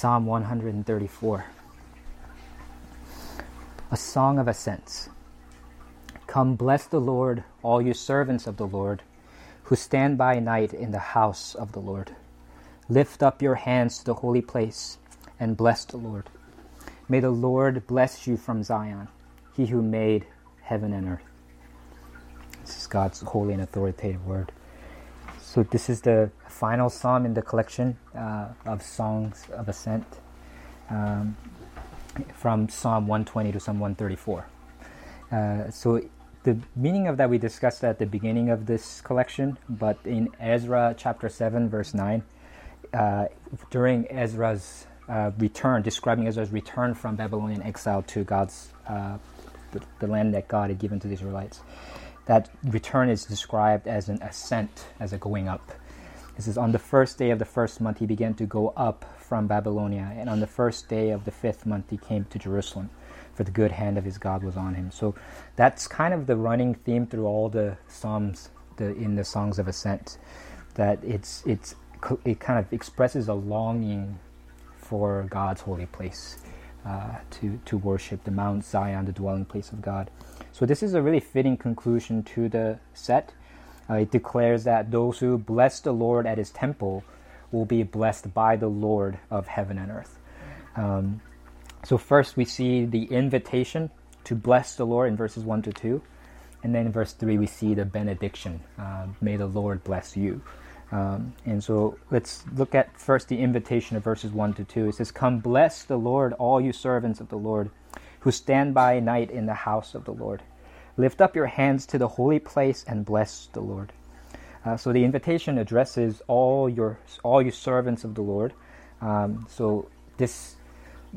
Psalm 134. A song of ascents. Come bless the Lord, all you servants of the Lord, who stand by night in the house of the Lord. Lift up your hands to the holy place and bless the Lord. May the Lord bless you from Zion, he who made heaven and earth. This is God's holy and authoritative word. So, this is the final psalm in the collection uh, of songs of ascent um, from Psalm 120 to Psalm 134. Uh, so, the meaning of that we discussed at the beginning of this collection, but in Ezra chapter 7, verse 9, uh, during Ezra's uh, return, describing Ezra's return from Babylonian exile to God's uh, the, the, land that God had given to the Israelites. That return is described as an ascent, as a going up. It says, On the first day of the first month, he began to go up from Babylonia, and on the first day of the fifth month, he came to Jerusalem, for the good hand of his God was on him. So that's kind of the running theme through all the Psalms the, in the Songs of Ascent, that it's, it's, it kind of expresses a longing for God's holy place. Uh, to, to worship the Mount Zion, the dwelling place of God. So, this is a really fitting conclusion to the set. Uh, it declares that those who bless the Lord at his temple will be blessed by the Lord of heaven and earth. Um, so, first we see the invitation to bless the Lord in verses 1 to 2. And then in verse 3, we see the benediction uh, May the Lord bless you. Um, and so let's look at first the invitation of verses 1 to 2. It says, Come bless the Lord, all you servants of the Lord, who stand by night in the house of the Lord. Lift up your hands to the holy place and bless the Lord. Uh, so the invitation addresses all your all you servants of the Lord. Um, so this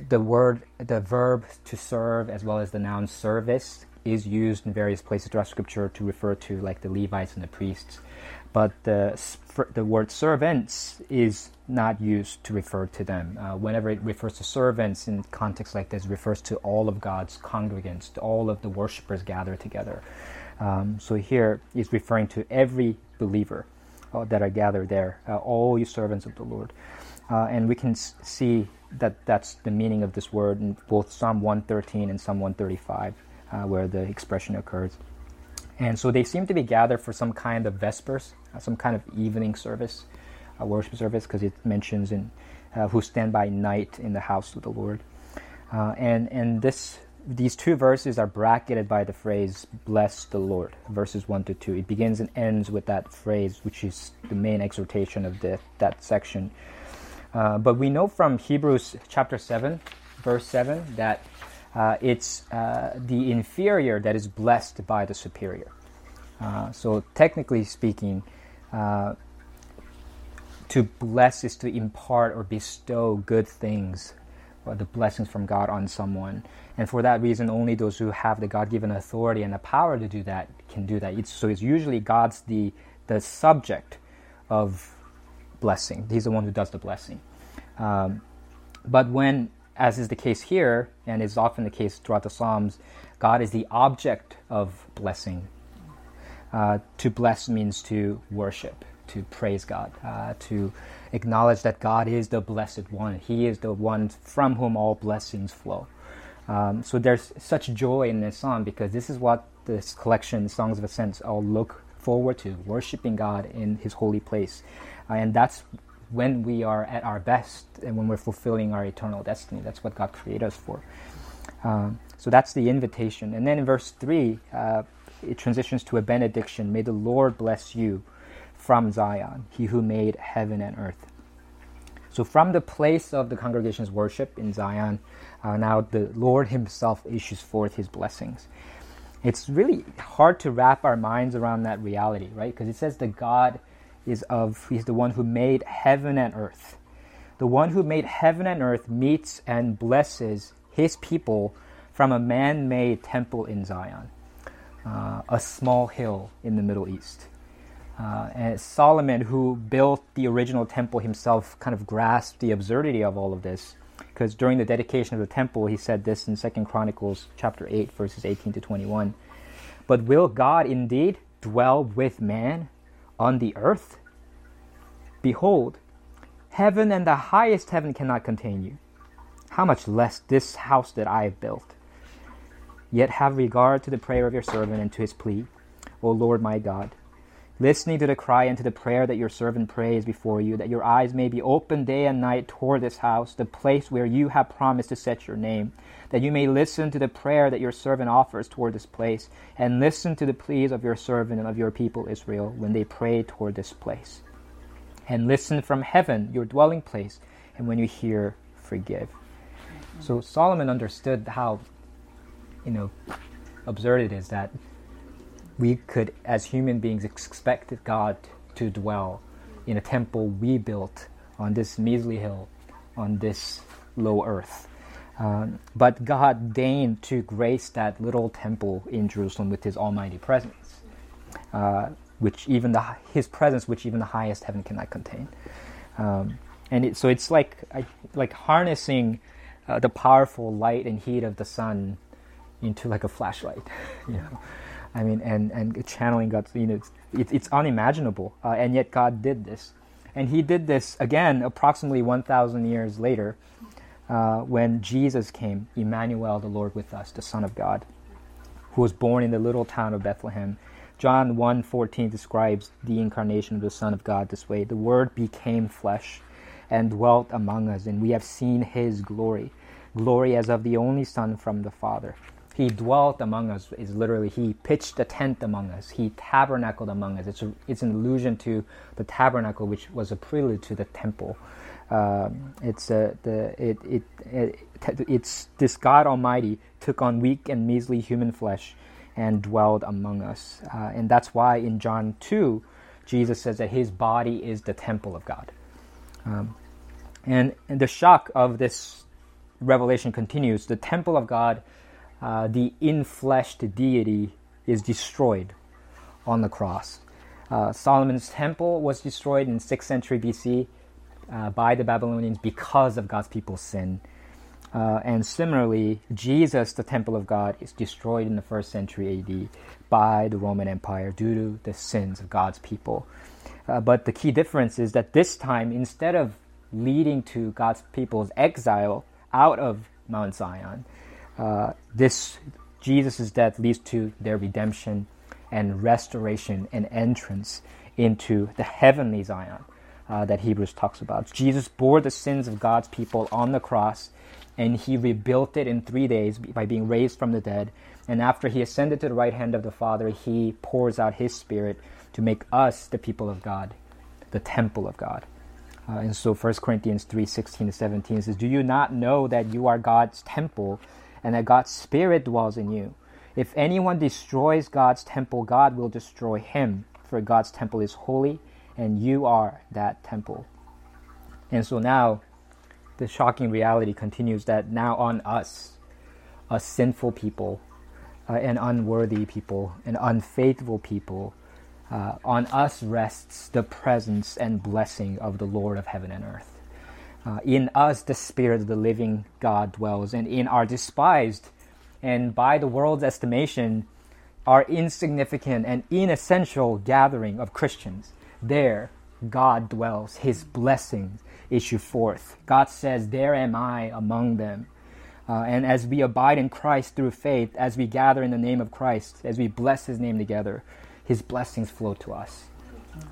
the word the verb to serve as well as the noun service is used in various places throughout Scripture to refer to like the Levites and the priests but the, the word servants is not used to refer to them. Uh, whenever it refers to servants in context like this, refers to all of God's congregants, to all of the worshippers gathered together. Um, so here is referring to every believer uh, that are gathered there, uh, all you servants of the Lord. Uh, and we can see that that's the meaning of this word in both Psalm 113 and Psalm 135, uh, where the expression occurs. And so they seem to be gathered for some kind of Vespers, uh, some kind of evening service, a worship service, because it mentions in uh, who stand by night in the house of the Lord. Uh, and and this these two verses are bracketed by the phrase "bless the Lord," verses one to two. It begins and ends with that phrase, which is the main exhortation of the, that section. Uh, but we know from Hebrews chapter seven, verse seven, that uh, it's uh, the inferior that is blessed by the superior. Uh, so, technically speaking, uh, to bless is to impart or bestow good things or the blessings from God on someone. And for that reason, only those who have the God given authority and the power to do that can do that. It's, so, it's usually God's the, the subject of blessing, He's the one who does the blessing. Um, but when as is the case here, and is often the case throughout the Psalms, God is the object of blessing. Uh, to bless means to worship, to praise God, uh, to acknowledge that God is the blessed one. He is the one from whom all blessings flow. Um, so there's such joy in this song because this is what this collection, Songs of Ascent, all look forward to, worshiping God in His holy place. Uh, and that's when we are at our best and when we're fulfilling our eternal destiny. That's what God created us for. Um, so that's the invitation. And then in verse 3, uh, it transitions to a benediction. May the Lord bless you from Zion, he who made heaven and earth. So, from the place of the congregation's worship in Zion, uh, now the Lord Himself issues forth His blessings. It's really hard to wrap our minds around that reality, right? Because it says that God is of he's the one who made heaven and earth. The one who made heaven and earth meets and blesses his people from a man-made temple in Zion, uh, a small hill in the Middle East. Uh, and Solomon, who built the original temple himself, kind of grasped the absurdity of all of this, because during the dedication of the temple, he said this in Second Chronicles chapter eight, verses eighteen to twenty-one. But will God indeed dwell with man? On the earth? Behold, Heaven and the highest heaven cannot contain you. How much less this house that I have built? Yet have regard to the prayer of your servant and to his plea, O Lord my God, listening to the cry and to the prayer that your servant prays before you, that your eyes may be open day and night toward this house, the place where you have promised to set your name, that you may listen to the prayer that your servant offers toward this place, and listen to the pleas of your servant and of your people Israel when they pray toward this place and listen from heaven, your dwelling place, and when you hear, forgive. So Solomon understood how, you know, absurd it is that we could, as human beings, expect God to dwell in a temple we built on this measly hill, on this low earth. Um, but God deigned to grace that little temple in Jerusalem with His almighty presence. Uh, which even the his presence, which even the highest heaven cannot contain. Um, and it, so it's like like harnessing uh, the powerful light and heat of the sun into like a flashlight, you know. I mean, and and channeling God, you know, it's, it's unimaginable, uh, and yet God did this, and He did this again approximately one thousand years later, uh, when Jesus came, Emmanuel, the Lord with us, the Son of God, who was born in the little town of Bethlehem. John 1:14 describes the incarnation of the Son of God this way: "The Word became flesh and dwelt among us, and we have seen His glory, glory as of the only Son from the Father." He dwelt among us is literally he pitched a tent among us. He tabernacled among us. It's a, it's an allusion to the tabernacle, which was a prelude to the temple. Um, it's a, the it, it, it it's this God Almighty took on weak and measly human flesh and dwelled among us. Uh, and that's why in John 2, Jesus says that his body is the temple of God. Um, and, and the shock of this revelation continues. The temple of God, uh, the infleshed deity, is destroyed on the cross. Uh, Solomon's temple was destroyed in 6th century BC uh, by the Babylonians because of God's people's sin. Uh, and similarly, Jesus, the temple of God, is destroyed in the first century AD by the Roman Empire due to the sins of God's people. Uh, but the key difference is that this time, instead of leading to God's people's exile out of Mount Zion, uh, this Jesus' death leads to their redemption and restoration and entrance into the heavenly Zion uh, that Hebrews talks about. Jesus bore the sins of God's people on the cross and he rebuilt it in three days by being raised from the dead. And after he ascended to the right hand of the Father, he pours out his Spirit to make us the people of God, the temple of God. Uh, and so 1 Corinthians 3 16 to 17 says, Do you not know that you are God's temple and that God's Spirit dwells in you? If anyone destroys God's temple, God will destroy him, for God's temple is holy, and you are that temple. And so now the shocking reality continues that now on us, a sinful people, uh, and unworthy people, an unfaithful people, uh, on us rests the presence and blessing of the Lord of heaven and earth. Uh, in us, the Spirit of the living God dwells, and in our despised, and by the world's estimation, our insignificant and inessential gathering of Christians, there God dwells, His blessings issue forth. God says, There am I among them. Uh, and as we abide in Christ through faith, as we gather in the name of Christ, as we bless His name together, His blessings flow to us.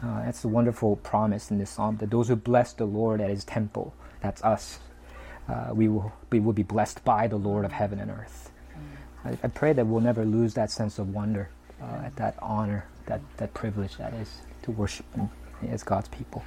Uh, that's a wonderful promise in this psalm that those who bless the Lord at His temple, that's us, uh, we, will, we will be blessed by the Lord of heaven and earth. I, I pray that we'll never lose that sense of wonder, uh, at that honor, that, that privilege that is to worship Him as God's people.